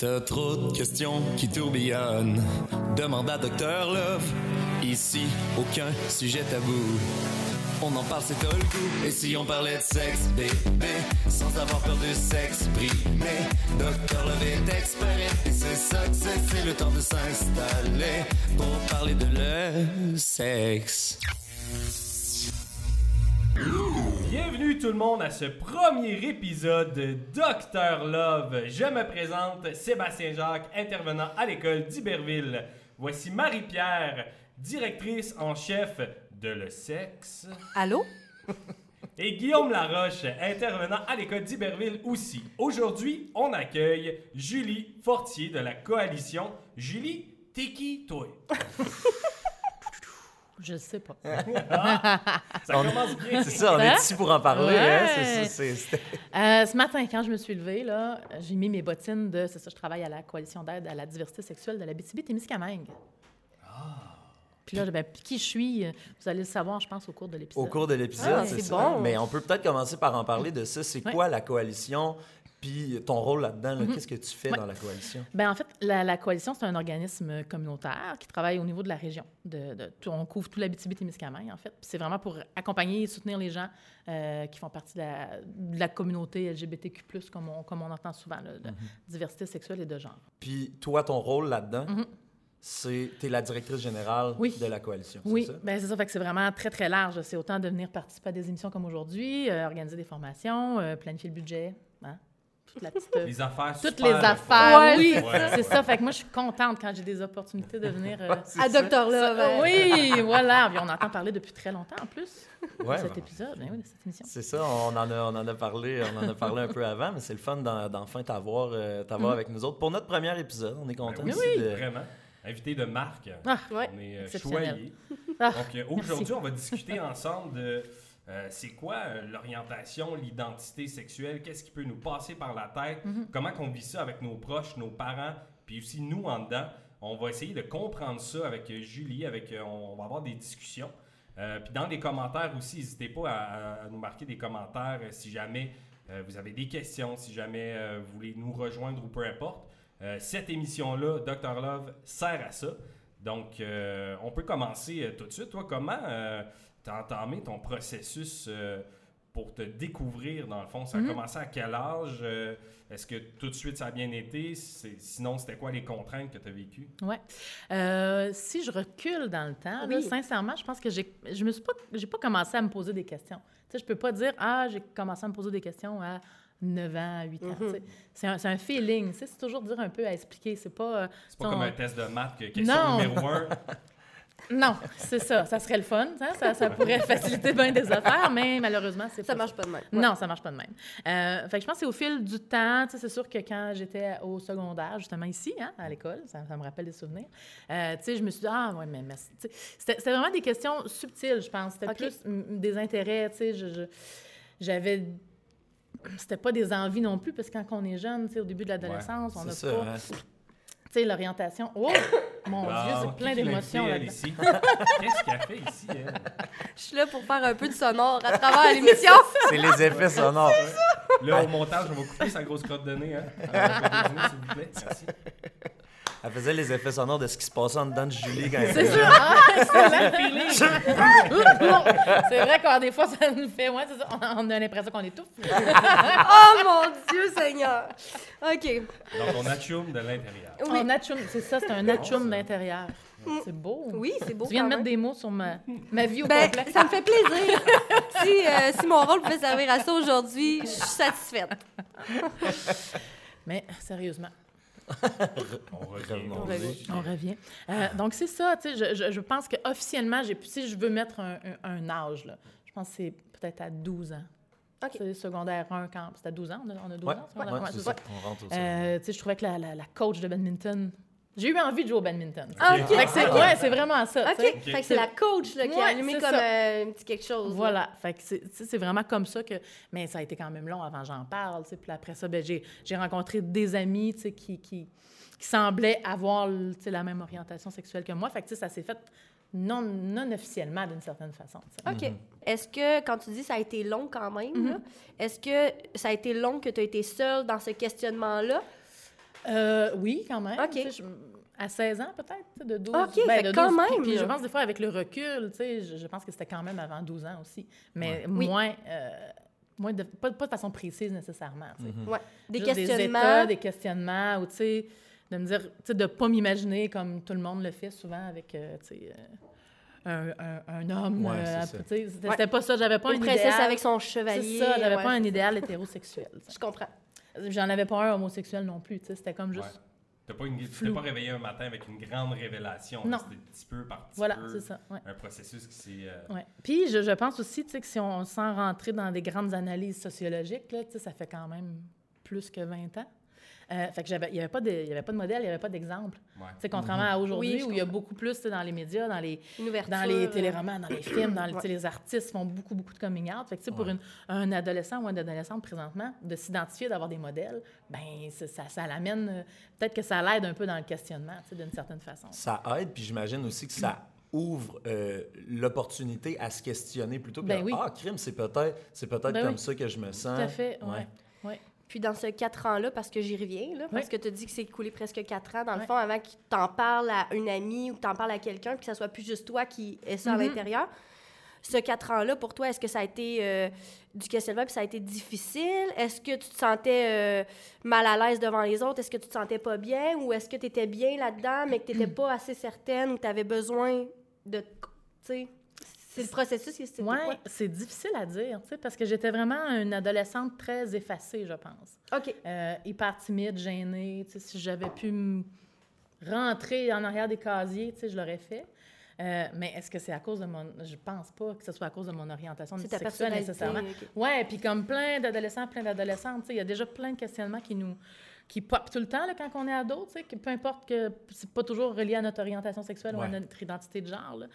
T'as trop de questions qui tourbillonnent. Demande à Docteur Love. Ici, aucun sujet tabou. On en parle, c'est tout le coup. Et si on parlait de sexe, bébé, sans avoir peur de s'exprimer. Docteur Love est expert et c'est ça que c'est. C'est le temps de s'installer pour parler de le sexe. Bienvenue tout le monde à ce premier épisode de Docteur Love. Je me présente, Sébastien Jacques, intervenant à l'école d'Iberville. Voici Marie-Pierre, directrice en chef de Le Sexe. Allô? Et Guillaume Laroche, intervenant à l'école d'Iberville aussi. Aujourd'hui, on accueille Julie Fortier de la coalition. Julie, t'es qui, toi? Je sais pas. Ça commence bien. C'est ça, on est ici pour en parler. Ouais. Hein? C'est c'est- Euh, ce matin, quand je me suis levée, là, j'ai mis mes bottines de. C'est ça, je travaille à la coalition d'aide à la diversité sexuelle de la BTB-Témiscamingue. Puis là, ben, qui je suis, vous allez le savoir, je pense, au cours de l'épisode. Au cours de l'épisode, Ah, c'est c'est ça. bon. Mais on peut peut-être commencer par en parler de ça. C'est Ouais. quoi la coalition? Puis ton rôle là-dedans, là, qu'est-ce que tu fais Mhm. Ouais. dans la coalition? Ben, en fait, la, la coalition, c'est un organisme communautaire qui travaille au niveau de la région. De, de- tout- on couvre tout la témiscamingue en fait. Puis C'est vraiment pour accompagner et soutenir les gens euh, qui font partie de la, de la communauté LGBTQ+, comme on, comme on entend souvent, là, de diversité sexuelle et de genre. Puis toi, ton rôle là-dedans, Mhm. c'est tu es la directrice générale Oui. de la coalition. c'est Oui, ça? ben c'est ça. Fait que c'est vraiment très, très large. C'est autant de venir participer à des émissions comme aujourd'hui, euh, organiser des formations, euh, planifier le budget, hein, toute la petite... euh, Les affaires toutes super les affaires, Ouais, oui, c'est ça. Fait que moi, je suis contente quand j'ai des opportunités de venir... euh, À. Docteur Love. hein. oui, voilà. Puis on entend parler depuis très longtemps en plus Ouais, de cet ben, épisode, ben oui, de cette émission. C'est ça, on en, a, on en a parlé, on en a parlé un peu avant, mais c'est le fun d'en- d'enfin t'avoir euh, t'avoir avec nous autres. Pour notre premier épisode, on est content Ben oui, aussi de... Vraiment. Invité de marque. Ah, Ouais. On est euh, choyés. Ah, Donc euh, aujourd'hui, on va discuter ensemble de euh, c'est quoi euh, l'orientation, l'identité sexuelle, qu'est-ce qui peut nous passer par la tête, comment qu'on vit ça avec nos proches, nos parents, puis aussi nous en dedans. On va essayer de comprendre ça avec euh, Julie, avec euh, on va avoir des discussions. Puis dans les commentaires aussi, n'hésitez pas à, à nous marquer des commentaires si jamais vous avez des questions, si jamais vous voulez nous rejoindre ou peu importe. Cette émission-là, Dr. Love, sert à ça. Donc, on peut commencer tout de suite. Toi, comment tu as entamé ton processus euh, pour te découvrir, dans le fond? Ça a Mhm. commencé à quel âge? Euh, Est-ce que tout de suite ça a bien été? Sinon, c'était quoi les contraintes que tu as vécues? ouais. Euh, si je recule dans le temps, là, Oui. sincèrement, je pense que j'ai, je me suis pas, j'ai pas commencé à me poser des questions. Tu sais, je peux pas dire ah j'ai commencé à me poser des questions à 9 ans, à 8 ans. sais. C'est un, un feeling. tu sais, C'est toujours dire un peu à expliquer. C'est pas. euh, C'est pas ton- comme un test de maths, que question Non. numéro un. Non, c'est ça. Ça serait le fun. hein, Ça, ça pourrait faciliter bien des affaires, mais malheureusement, c'est Ça pas marche pas de même. Non, ça marche pas de même. Euh, fait que je pense que c'est au fil du temps. C'est sûr que quand j'étais au secondaire, justement ici, hein, à l'école, ça, ça me rappelle des souvenirs, euh, tu sais, je me suis dit, ah, ouais, mais, mais c'était c'était vraiment des questions subtiles, je pense. C'était Ok. plus des intérêts, tu sais, je- je- j'avais... C'était pas des envies non plus, parce que quand on est jeune, tu sais, au début de l'adolescence, on C'est n'a ça, pas, hein? Tu sais, l'orientation. Oh! Mon Dieu, c'est plein qui l'a d'émotions ici? Qu'est-ce qu'elle fait ici? elle? Je suis là pour faire un peu de sonore à travers l'émission. C'est les effets sonores. Là, au montage, on va couper sa grosse crotte de nez. Hein? Alors, continuez, s'il vous plaît. Merci. Elle faisait les effets sonores de ce qui se passait en dedans de Julie quand elle C'est ah, c'est feeling. c'est vrai que des fois, ça nous fait, ouais, c'est ça, on on a l'impression qu'on étouffe. Oh mon Dieu Seigneur. OK. Donc, on atchoum de l'intérieur. Oui. Atchoum, c'est ça, c'est un atchoum d'intérieur. C'est beau. Oui, c'est beau Tu viens de mettre des mots sur ma, ma vie au Ben, complet. ça me fait plaisir. si, euh, si mon rôle pouvait servir à ça aujourd'hui, je suis satisfaite. Mais sérieusement, On revient. On revient. on revient. Euh, donc, c'est ça, tu sais, je, je, je pense qu'officiellement, si je veux mettre un, un, un âge, là, je pense que c'est peut-être à 12 ans. OK. C'est secondaire 1 quand. C'est à 12 ans, on a, on a 12 Ouais, ans? ouais, c'est ça. ça. On rentre au Euh, tu sais, je trouvais que la, la, la coach de badminton, j'ai eu envie de jouer au badminton. Ah. Fait que c'est, ouais, c'est vraiment ça. OK. Fait que c'est la coach là, qui Ouais, a allumé comme euh, un petit quelque chose. là. Voilà. Fait que c'est, vraiment comme ça que. Mais ça a été quand même long avant que j'en parle. tu sais. Puis après ça, ben, j'ai, j'ai rencontré des amis tu sais, qui, qui, qui semblaient avoir tu sais, la même orientation sexuelle que moi. Fait que ça s'est fait non, non officiellement d'une certaine façon. OK. Est-ce que, quand tu dis ça a été long quand même, Mm-hmm. là, est-ce que ça a été long que tu as été seule dans ce questionnement-là? Euh, oui, quand même. OK. Tu sais, je- à 16 ans, peut-être, de 12. OK, ben, fait de quand 12, puis- même, Puis, je pense des fois, avec le recul, tu sais, je, je pense que c'était quand même avant 12 ans aussi. Mais moins, euh, moins de, pas, pas de façon précise nécessairement. tu sais. Ouais. Des Juste questionnements. Des états, des questionnements, ou tu sais, de me dire, tu sais, de pas m'imaginer comme tout le monde le fait souvent avec, euh, tu sais, euh, un, un, un homme. Ouais, euh, c'est C'était Ouais. pas ça, j'avais pas Une un princesse idéal. avec son C'est chevalier. ça, j'avais ouais, pas un c'est- idéal hétérosexuel. Je comprends. J'en avais pas un homosexuel non plus, tu sais, c'était comme juste... Ouais. T'as pas, une- t'es pas réveillé un matin avec une grande révélation. Non. C'était petit peu par petit Voilà, peu. c'est ça, ouais. Un processus qui s'est. euh, Ouais. Puis je, je pense aussi tu sais, que si on sent rentrer dans des grandes analyses sociologiques, là, tu sais, ça fait quand même plus que 20 ans. Euh, fait que j'avais, il n'y avait, pas de- il y avait pas de modèle, il n'y avait pas d'exemple. ouais. Tu sais, Contrairement à aujourd'hui, Oui, où il y a beaucoup plus dans les médias, dans les, dans les euh, téléromans, dans les films, dans les, tu Ouais. sais, les artistes font beaucoup, beaucoup de coming out. Fait que, tu sais, pour Ouais. une, un adolescent ou une adolescente présentement, de s'identifier, d'avoir des modèles, ben ça, ça, l'amène, euh, peut-être que ça l'aide un peu dans le questionnement, d'une certaine façon. Ça aide, puis j'imagine aussi que ça ouvre euh, l'opportunité à se questionner plutôt que Ben oui. ah crime c'est peut-être c'est peut-être Ben comme oui. ça que je me sens Tout à fait, ouais. ouais. Puis dans ces quatre ans-là, parce que j'y reviens, là, parce Oui. que tu dis que c'est écoulé presque quatre ans, dans le fond, avant que tu t'en parles à une amie ou que tu en parles à quelqu'un, puis que ça soit plus juste toi qui est ça à Mhm. l'intérieur. Ce quatre ans-là, pour toi, est-ce que ça a été euh, du questionnement, puis ça a été difficile? Est-ce que tu te sentais euh, mal à l'aise devant les autres? Est-ce que tu te sentais pas bien? Ou est-ce que tu étais bien là-dedans, mais que tu n'étais pas assez certaine ou tu avais besoin de... C'est le processus quoi? c'est difficile à dire, tu sais, parce que j'étais vraiment une adolescente très effacée, je pense. OK. Euh, hyper timide, gênée. Tu sais, si j'avais pu me rentrer en arrière des casiers, tu sais, je l'aurais fait. Euh, mais est-ce que c'est à cause de mon... Je pense pas que ce soit à cause de mon orientation sexuelle nécessairement. ok. Ouais, puis comme plein d'adolescents, plein d'adolescentes, il y a déjà plein de questionnements qui nous qui pop tout le temps là, quand on est ado, tu sais, que peu importe que c'est pas toujours relié à notre orientation sexuelle ou à notre identité de genre. là.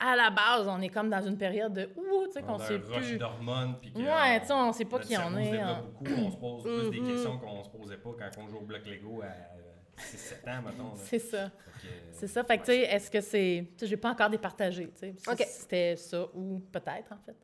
À la base, on est comme dans une période de ouh, tu sais, qu'on sait plus. d'hormones. puis que, Ouais, tu sais, on sait pas qui on se est. hein. beaucoup. On se pose plus des Mhm. questions qu'on se posait pas quand on joue au bloc Lego à 6-7 ans, mettons. là. C'est ça. Que, C'est ça. Fait que, tu sais, est-ce que c'est. Tu sais, j'ai pas encore départagé, tu sais. si OK. C'était ça ou peut-être, en fait.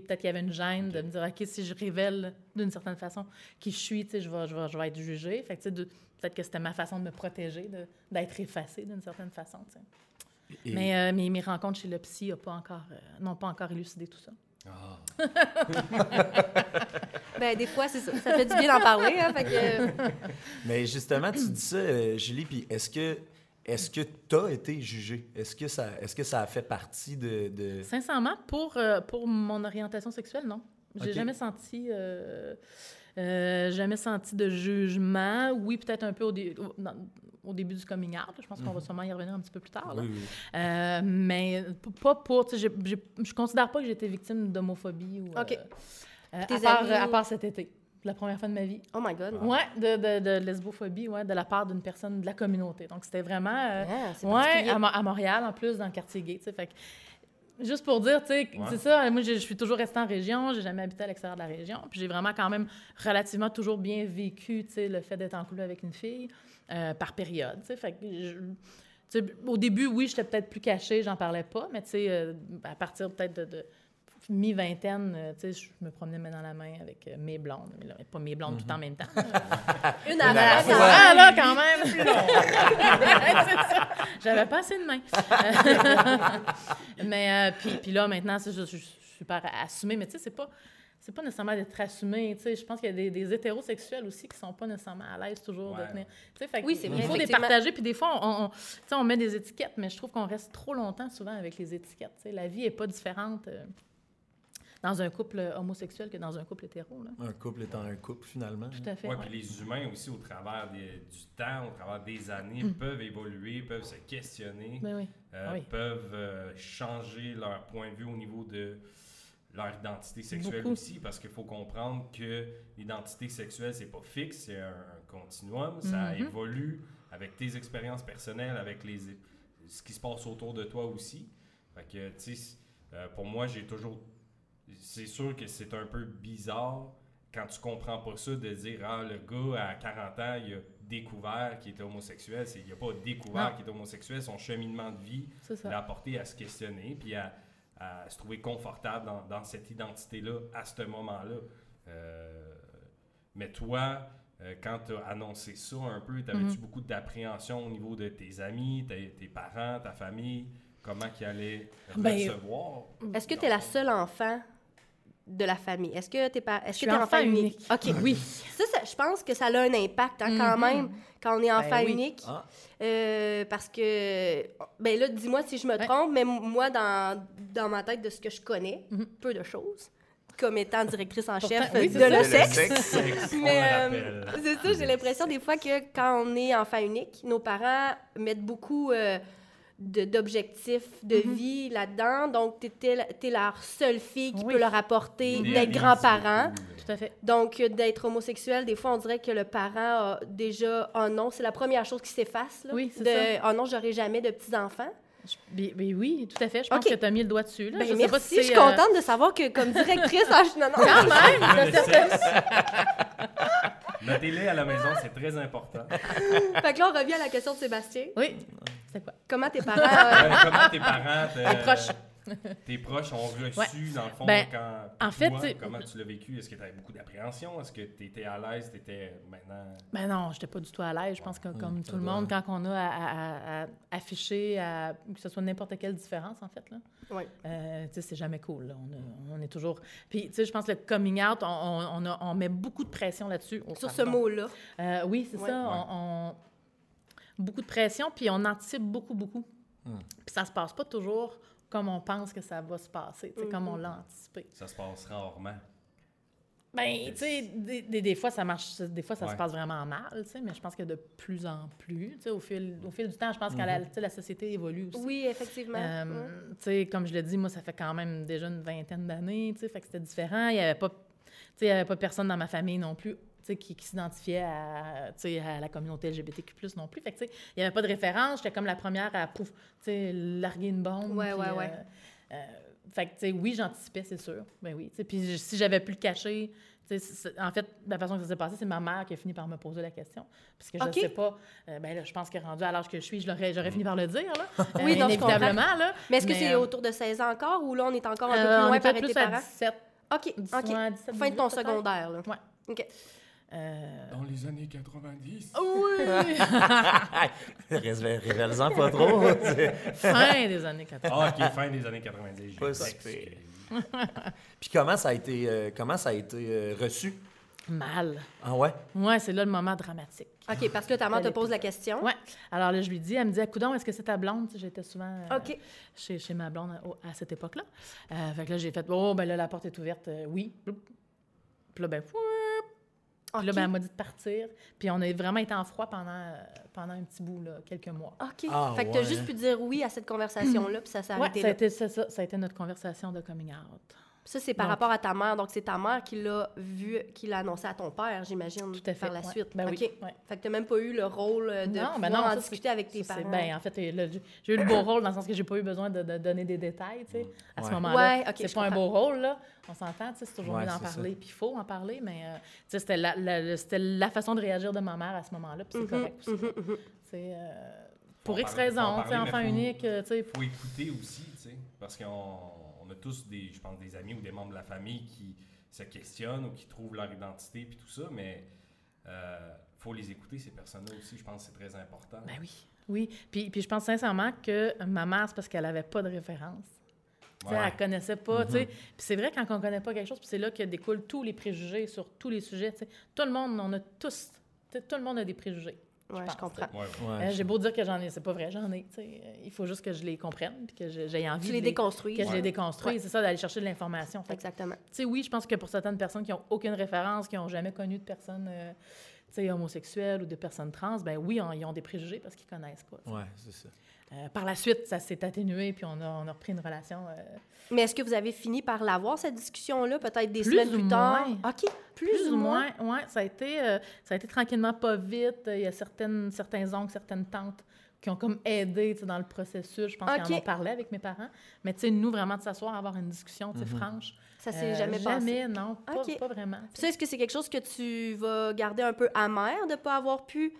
Peut-être qu'il y avait une gêne de me dire, OK, si je révèle d'une certaine façon qui je suis, tu sais, je vais, je vais, je vais être jugée. Fait que, tu sais, de- peut-être que c'était ma façon de me protéger, de- d'être effacée d'une certaine façon, tu sais. Et- Mais euh, mes, mes rencontres chez le psy n'ont pas, encore, euh, n'ont pas encore élucidé tout ça. Ah. Ben, des fois, c'est ça. Ça fait du bien d'en parler, hein, fait que... Mais justement, tu dis ça, euh, Julie, puis est-ce que est-ce que tu as été jugée? Est-ce que ça est-ce que ça a fait partie de. de- Sincèrement, pour, euh, pour mon orientation sexuelle, non. J'ai OK. jamais senti. euh, euh, jamais senti de jugement. Oui, peut-être un peu au, dé- au- dans- au début du coming out. Je pense qu'on va sûrement y revenir un petit peu plus tard. là. Oui, oui. Euh, mais pas pour. Je considère pas que j'ai été victime d'homophobie ou. OK. à, part, amis- à part cet été. La première fois de ma vie. Oh my God. Ouais, de, de, de lesbophobie, ouais, de la part d'une personne de la communauté. Donc, c'était vraiment. euh, Ah, c'est Ouais, à, à Montréal, en plus, dans le quartier gay, tu sais. Fait que, juste pour dire, tu sais, Ouais. c'est ça, moi, je je suis toujours restée en région, j'ai jamais habité à l'extérieur de la région, puis j'ai vraiment quand même relativement toujours bien vécu, tu sais, le fait d'être en couple avec une fille, euh, par période, tu sais. Fait que, je- au début, oui, j'étais peut-être plus cachée, j'en parlais pas, mais tu sais, euh, à partir peut-être de, de mi-vingtaine, euh, tu sais, je me promenais main dans la main avec euh, mes blondes, mais là, pas mes blondes tout en même temps. Une à la fois. Ah là, quand même! C'est ça. J'avais pas assez de mains. mais euh, puis, puis là, maintenant, c'est juste- je, suis super assumée. Mais tu sais, c'est pas, c'est pas nécessairement d'être assumé. Tu sais, je pense qu'il y a des, des hétérosexuels aussi qui sont pas nécessairement à l'aise toujours de Ouais. tenir. Tu sais, Oui, c'est Il faut départager. Puis des fois, on, on, tu sais, on met des étiquettes, mais je trouve qu'on reste trop longtemps souvent avec les étiquettes. Tu sais, la vie est pas différente. euh, dans un couple homosexuel que dans un couple hétéro. Là. Un couple étant un couple, finalement. Tout à fait. Ouais. puis les humains aussi, au travers des- du temps, au travers des années, Mm. peuvent évoluer, peuvent se questionner, Ben oui. euh, Ah oui. peuvent euh, changer leur point de vue au niveau de leur identité sexuelle Beaucoup. aussi, parce qu'il faut comprendre que l'identité sexuelle, c'est pas fixe, c'est un, un continuum, ça Mhm. évolue avec tes expériences personnelles, avec les, ce qui se passe autour de toi aussi. Fait que, tu sais, euh, pour moi, j'ai toujours. C'est sûr que c'est un peu bizarre quand tu comprends pas ça de dire Ah, le gars à 40 ans, il a découvert qu'il était homosexuel. C'est- Il n'a pas découvert qu'il était homosexuel. Son cheminement de vie l'a apporté à se questionner puis à, à se trouver confortable dans, dans cette identité-là à ce moment-là. Euh, mais toi, euh, quand tu as annoncé ça un peu, t'avais-tu Mhm. beaucoup d'appréhension au niveau de tes amis, tes, tes parents, ta famille? Comment qu'ils allaient Ben, recevoir? Est-ce que tu es la seule enfant de la famille? Est-ce que tu es, pas... Est-ce Je que t'es enfant enfant unique? unique. OK. Oui. Ça, ça, je pense que ça a un impact hein, quand Mhm. même quand on est enfant oui. unique. Ah. Euh, parce que, ben là, dis-moi si je me Ouais. trompe, mais moi, dans, dans ma tête de ce que je connais, Mhm. peu de choses, comme étant directrice en chef Pourtant, oui, de le sexe. Sexe, Mais le euh, rappelle. c'est ça, j'ai l'impression des fois que quand on est enfant unique, nos parents mettent beaucoup euh, de- d'objectifs de, Mhm. vie là-dedans. Donc, tu es, leur seule fille qui Oui. peut leur apporter Des grands-parents. Tout à fait. Donc, euh, d'être homosexuel, des fois, on dirait que le parent a déjà « Oh non », c'est la première chose qui s'efface. là, Oui, c'est de « Oh non, j'aurai jamais de petits-enfants Je- ben- ben oui, tout à fait. Je pense que tu as mis le doigt dessus. ». Là. Ben, je sais pas si je suis euh, contente de savoir que comme directrice... en... non, non, Quand même. Notez-les à la maison, c'est très important. fait que là, on revient à la question de Sébastien. Oui. C'est quoi? Comment tes parents... euh, Euh, comment tes parents, te- Les proches. tes proches ont reçu, Ouais. dans le fond, Ben, quand. en fait, toi, comment tu l'as vécu? Est-ce que tu avais beaucoup d'appréhension? Est-ce que tu étais à l'aise? Tu étais maintenant. Ben non, j'étais pas du tout à l'aise. Je pense que comme ça tout le doit. monde, quand on a à, à- à- à afficher, à- que ce soit n'importe quelle différence, en fait, là, Ouais. euh, tu sais, c'est jamais cool. là. On, a- on est toujours... Puis, tu sais, je pense que le coming out, on, on- on a- on met beaucoup de pression là-dessus. Oh, Sur ce mot-là. Euh, oui, c'est Ouais. ça. On, on- Beaucoup de pression, puis on anticipe beaucoup, beaucoup. Hmm. Puis ça se passe pas toujours comme on pense que ça va se passer, comme on l'a anticipé. Ça se passe rarement. Ben, tu sais, des, des- des fois, ça marche, des fois, ça Ouais. se passe vraiment mal, tu sais, mais je pense que de plus en plus, tu sais, au fil, au fil du temps, je pense que la, société évolue aussi. Oui, effectivement. Euh. Tu sais, comme je l'ai dit, moi, ça fait quand même déjà une vingtaine d'années, tu sais, fait que c'était différent. Il n'y avait pas, tu sais, il y avait pas personne dans ma famille non plus, qui, qui s'identifiait à, la communauté LGBTQ+, non plus. Fait que, il n'y avait pas de référence. J'étais comme la première à, pouf, larguer une bombe. Ouais, puis, ouais, ouais. euh, euh, fait que, oui, j'anticipais, c'est sûr. Ben oui, puis si j'avais pu le cacher... En fait, la façon que ça s'est passé, c'est ma mère qui a fini par me poser la question. Parce que je ne sais pas, euh, ben là, je pense que rendu à l'âge que je suis, j'aurais fini par le dire, là. Oui, Euh, inévitablement, là. Mais est-ce que c'est euh, autour de 16 ans encore ou là, on est encore un peu plus on loin est par tes plus à parents? 17, OK, 10, OK. ouais, 17, Fin de ton 18 peut-être. secondaire, là. Ouais. OK. Euh, Dans les années 90. Oui! Révèle- Révèle-en pas trop. fin des années 80. Ah, ok, fin des années 90. j'ai Pas pas si expliqué. Puis comment ça a été, euh, comment ça a été euh, reçu? Mal. Ah ouais? Ouais, c'est là le moment dramatique. OK, parce que ta mère te pose la question. Ouais. Alors là, je lui dis, elle me dit, coudon, est-ce que c'est ta blonde? J'étais souvent euh, chez, chez ma blonde à cette époque-là. Euh, fait que là, j'ai fait, oh, ben là, la porte est ouverte. euh, oui. Puis là, ben, Puis là, ben, elle m'a dit de partir. Puis on a vraiment été en froid pendant, euh, pendant un petit bout, là, quelques mois. OK. Ah, fait que t'as ouais. juste pu dire oui à cette conversation-là, puis ça s'est Ouais, arrêté ça a, été, ça a été notre conversation de coming out. Ça, c'est par Donc- rapport à ta mère. Donc, c'est ta mère qui l'a vu, qui l'a annoncé à ton père, j'imagine, Tout à fait. par la ouais. suite. Ben OK. oui. ouais. Fait que t'as même pas eu le rôle euh, de Non, ben non, en ça, discuter avec tes parents. Ben, en fait, euh, j'ai eu le beau rôle dans le sens que j'ai pas eu besoin de, de donner des détails, tu sais, à ce moment-là. Ouais, ok, c'est pas un beau rôle, là. On s'entend, tu sais, c'est toujours Ouais, mieux d'en parler, puis il faut en parler, mais euh, tu sais, c'était la, la- c'était la façon de réagir de ma mère à ce moment-là, puis c'est Mhm, correct aussi. mhm, mhm. C'est euh, pour X raisons, tu enfant unique, euh, tu sais. faut écouter aussi, tu sais, parce qu'on on a tous des, je pense, des amis ou des membres de la famille qui se questionnent ou qui trouvent leur identité puis tout ça, mais euh, faut les écouter ces personnes-là aussi. Je pense que c'est très important. Ben oui, oui. Puis, puis je pense sincèrement que ma mère, c'est parce qu'elle avait pas de référence. Ouais. Elle connaissait pas, tu sais. Puis c'est vrai, quand on connaît pas quelque chose, puis c'est là que découlent tous les préjugés sur tous les sujets, tu sais. Tout le monde, on a tous, tout le monde a des préjugés. Ouais, je comprends. Ouais, ouais. Ouais, Euh, J'ai beau dire que j'en ai, c'est pas vrai, j'en ai, Il faut juste que je les comprenne, puis que j'aie envie Tu de les déconstruis. que je les déconstruise. Ouais. C'est ça, d'aller chercher de l'information. Exactement. tu sais, oui, je pense que pour certaines personnes qui ont aucune référence, qui ont jamais connu de personnes, euh, tu sais, homosexuelles ou de personnes trans, ben oui, on- ils ont des préjugés parce qu'ils connaissent pas. Ouais, c'est ça. Euh, par la suite, ça s'est atténué, puis on a, on a repris une relation. euh, Mais est-ce que vous avez fini par l'avoir, cette discussion-là, peut-être des Plus semaines ou plus tard? moins. OK. Plus, plus ou moins, ouais, ça a été, euh, ça a été tranquillement pas vite. Il y a certaines, certains oncles, certaines tantes qui ont comme aidé dans le processus. Je pense Ok. qu'ils en ont parlé avec mes parents. Mais tu sais, nous, vraiment, de s'asseoir, avoir une discussion, tu sais, franche. Ça s'est euh, jamais passé. Jamais, non, pas, vraiment. tu sais. Ça, est-ce que c'est quelque chose que tu vas garder un peu amer de ne pas avoir pu,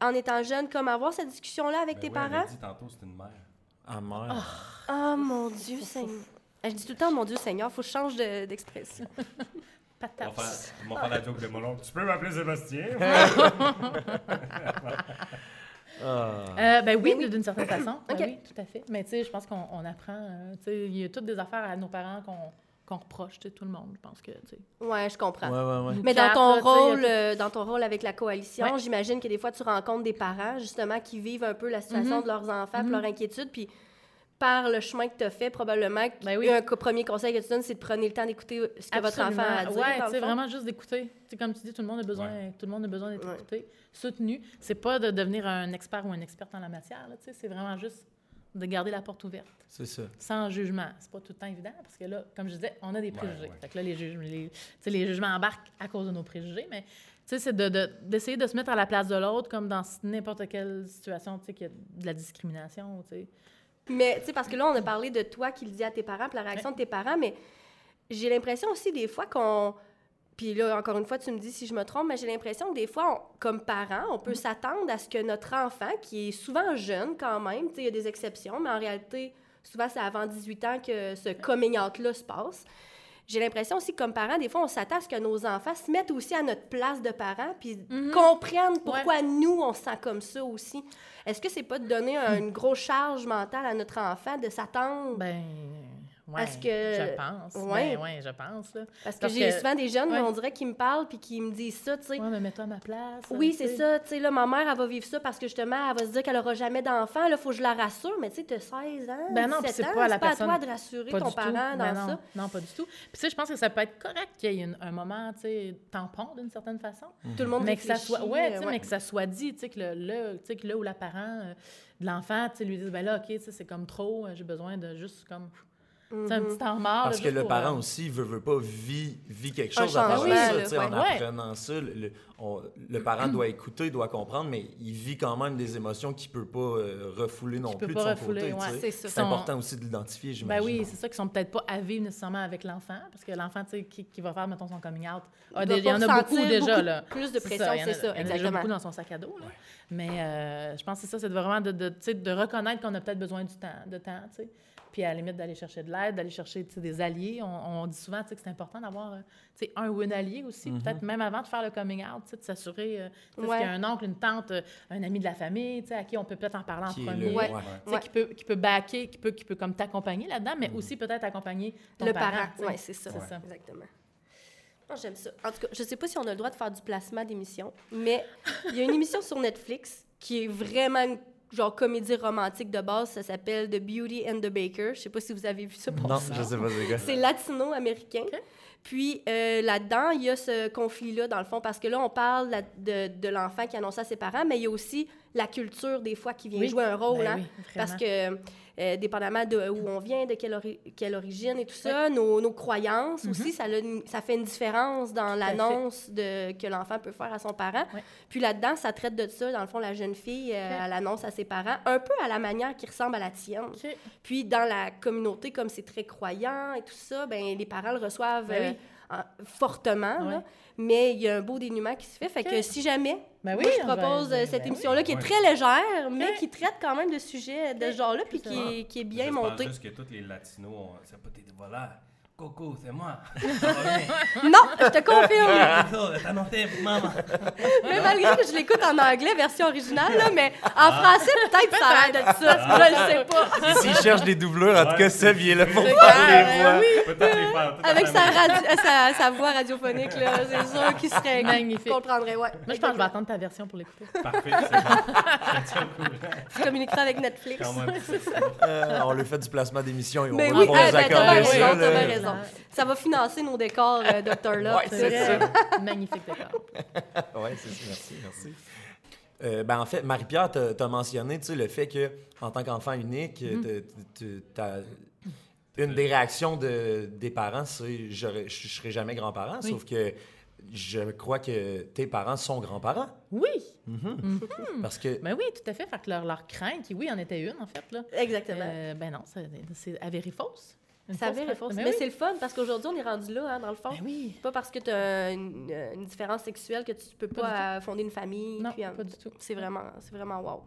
en étant jeune, comme avoir cette discussion-là avec Ben tes ouais, elle a parents? dit tantôt, c'est une mère. Ah, mère. Oh mon Dieu Seigneur. Je dis tout le temps mon Dieu Seigneur, faut que je change de- d'expression. On va Patates. faire, on va faire la joke de mon oncle. Tu peux m'appeler Sébastien? Ah. Euh, ben oui, d'une certaine façon. Ben OK. oui, tout à fait. Mais tu sais, je pense qu'on on apprend. euh, tu sais, il y a toutes des affaires à nos parents qu'on qu'on reproche, tu sais, tout le monde. Je pense que, tu sais. Ouais, je comprends. Ouais, ouais, ouais. Mais dans ton rôle, tout- euh, dans ton rôle avec la coalition, Ouais. j'imagine que des fois tu rencontres des parents justement qui vivent un peu la situation Mhm. de leurs enfants, puis Mhm. leur inquiétude, puis par le chemin que tu as fait, probablement, Ben oui. un premier conseil que tu donnes, c'est de prendre le temps d'écouter ce que votre enfant a à dire. Ouais, fond. vraiment juste d'écouter. Comme tu dis, tout le monde a besoin, tout le monde a besoin d'être Ouais. écouté, soutenu. C'est pas de devenir un expert ou un experte en la matière, c'est vraiment juste de garder la porte ouverte, C'est ça. sans jugement. C'est pas tout le temps évident, parce que là, comme je disais, on a des préjugés. ouais. Fait que là, les, juges, les, tu sais, les jugements embarquent à cause de nos préjugés, mais tu sais, c'est de- de- d'essayer de, se mettre à la place de l'autre, comme dans n'importe quelle situation, tu sais, qu'il y a de la discrimination, tu sais. Mais, tu sais, parce que là, on a parlé de toi qui le dis à tes parents, puis la réaction de tes parents, mais j'ai l'impression aussi des fois qu'on. Puis là, encore une fois, tu me dis si je me trompe, mais j'ai l'impression que des fois, on- comme parents, on peut Mm. s'attendre à ce que notre enfant, qui est souvent jeune quand même, tu sais, il y a des exceptions, mais en réalité, souvent, c'est avant 18 ans que ce coming out-là se passe. J'ai l'impression aussi que comme parents, des fois, on s'attend à ce que nos enfants se mettent aussi à notre place de parents, puis comprennent pourquoi nous, on se sent comme ça aussi. Est-ce que c'est pas de donner un- une grosse charge mentale à notre enfant, de s'attendre? Ben, ouais, Est-ce que- je pense. Ben, ouais, je pense, là. Parce que parce j'ai souvent des jeunes, ouais. on dirait, qui me parlent puis qui me disent ça, tu sais. Ouais, mais mets-toi à ma place. Oui, c'est ça. Tu sais, là, ma mère, elle va vivre ça parce que justement, elle va se dire qu'elle aura jamais d'enfant. Là, faut que je la rassure. Mais tu sais, tu as 16 ans, Ben non, puis 17 c'est pas à la c'est pas à toi de rassurer Pas ton parent tout. dans Ben non, ça. Non, pas du tout. Puis tu sais, je pense que ça peut être correct qu'il y ait une- un moment, tu sais, tampon d'une certaine façon. Tout le monde Mais que ça soit, ouais, mais que ça soit dit, tu sais, que le, tu sais, que là où la parent euh, de l'enfant, tu sais, lui dit, ben là, ok, c'est comme trop, euh, j'ai besoin de juste comme, sais, un Mhm. petit temps mort. Parce là, que le parent euh, aussi, veut, veut pas, vit, vit quelque Un chose à travers ça. En apprenant ça, le, le- on- le parent doit écouter, doit comprendre, mais il vit quand même des émotions qu'il peut pas euh, refouler non plus pas de son refouler, côté. ouais. C'est ça. C'est Son- important aussi de l'identifier, Ben oui, c'est ça qui sont peut-être pas à vivre nécessairement avec l'enfant, parce que l'enfant, tu sais, qui, qui va faire, mettons, son coming out, Il ah, il y en a beaucoup déjà, beaucoup là. plus de C'est pression, il y en a- c'est ça, Il y en a déjà beaucoup dans son sac à dos, là. Mais euh, je pense que c'est ça, c'est vraiment de, reconnaître qu'on a peut-être besoin du temps, de temps, tu sais. Puis à la limite d'aller chercher de l'aide, d'aller chercher des alliés. On, on dit souvent que c'est important d'avoir euh, un ou une allié aussi, peut-être même avant de faire le coming out, de s'assurer euh, Ouais. qu'il y a un oncle, une tante, euh, un ami de la famille, à qui on peut peut-être en parler en Qui premier. Ouais. ouais. Qui peut, qui peut backer, qui peut, qui peut comme t'accompagner là-dedans, mais aussi peut-être accompagner ton le parent. Oui, c'est ça. Exactement. J'aime ça. En tout cas, je sais pas si on a le droit de faire du placement d'émission, mais il y a une émission sur Netflix qui est vraiment une genre comédie romantique de base. Ça s'appelle The Beauty and the Baker. Je sais pas si vous avez vu ça Non, passer. je sais pas c'est quoi. C'est latino-américain. Puis euh, là-dedans, il y a ce conflit-là, dans le fond, parce que là, on parle la- de, de l'enfant qui annonce à ses parents, mais il y a aussi la culture, des fois, qui vient Oui. jouer un rôle. Ben hein, oui, parce que, euh, dépendamment de où on vient, de quelle, ori- quelle origine et tout ça, nos, nos croyances aussi, ça, une- ça fait une différence dans Mhm. l'annonce que l'enfant peut faire à son parent. Puis là-dedans, ça traite de ça. Dans le fond, la jeune fille, euh, elle annonce à ses parents, un peu à la manière qui ressemble à la tienne. Puis dans la communauté, comme c'est très croyant et tout ça, ben les parents le reçoivent Ben oui. euh, en- fortement. là. Mais il y a un beau dénouement qui se fait. Fait que si jamais, Ben moi, oui, je on va- propose euh, ben- cette ben émission-là qui est très légère, mais Ok. qui traite quand même de sujets de ce genre-là, puis qui est, qui est bien J'espère monté. juste que tous les latinos, ont- c'est pas tes voilà. Coco, c'est moi. Ça. Non, je te confirme. Coco, t'as noté, maman. mais malgré que je l'écoute en anglais, version originale, là, mais en français, peut-être ça a l'air de ça. Je le sais pas. S'il cherche des doubleurs, en tout cas, il est là pour faire les voix. Faire. la Avec sa, famille. radio- euh, sa, sa voix radiophonique, là, c'est sûr qu'il serait... Magnifique. comprendrait, ouais. Moi, je pense que je vais attendre ta version pour l'écouter. Parfait, c'est bon. Tu communiqueras avec Netflix. Quand même. Euh, on lui fait du placement d'émission et on Mais va oui, ah, ben, accorder ça. Là. Ça va financer nos décors, euh, Dr. Love. Ouais, c'est ça. Magnifique décor. Oui, c'est ça. Merci, merci. Euh, ben, en fait, Marie-Pierre, tu as mentionné tu sais, le fait que en tant qu'enfant unique, Mm-hmm. t'as- une des réactions de, des parents, c'est je ne serai jamais grand-parent, Oui. sauf que je crois que tes parents sont grands-parents. Oui, Parce que ben oui, tout à fait. Fait que leur, leur crainte, qui, oui, en était une, en fait, là. Exactement. Euh, ben non, c'est- c'est avéré fausse. Une ça fausse avait réponse. Mais oui. c'est le fun parce qu'aujourd'hui, on est rendu là, hein, dans le fond. Ben oui. C'est pas parce que tu as une, une différence sexuelle que tu peux Pas pas fonder une famille. Non, puis, pas du tout. C'est vraiment, c'est vraiment wow.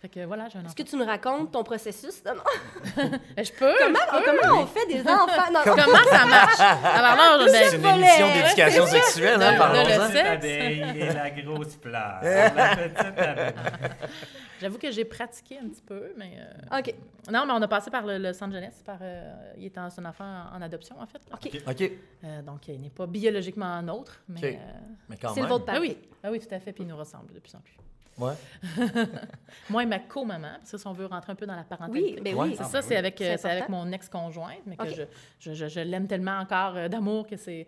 Fait que voilà, j'ai un enfant. Est-ce que tu nous racontes ton processus? Non, non. Je peux. Comment, je peux. comment on fait des enfants? Non, Comment ça marche? Alors ben, C'est une émission d'éducation sexuelle, hein, parlons-en. le- La petite sexe. abeille et la grosse fleur. La petite abeille. J'avoue que j'ai pratiqué un petit peu, mais... euh, OK. Non, mais on a passé par le, le centre jeunesse. Par, euh, il est en, c'est un enfant en, en adoption, en fait. là. OK. OK. Euh, donc, il n'est pas biologiquement nôtre, mais... Euh, Mais quand C'est même. le vôtre ah oui, ah oui, tout à fait, puis il nous ressemble de plus en plus. Ouais. Moi et ma co-maman, parce que si on veut rentrer un peu dans la parentalité. Oui, ben oui. C'est Ah, ça, ben c'est avec, euh, avec mon ex-conjointe, mais que OK. je, je, je, je l'aime tellement encore euh, d'amour que c'est,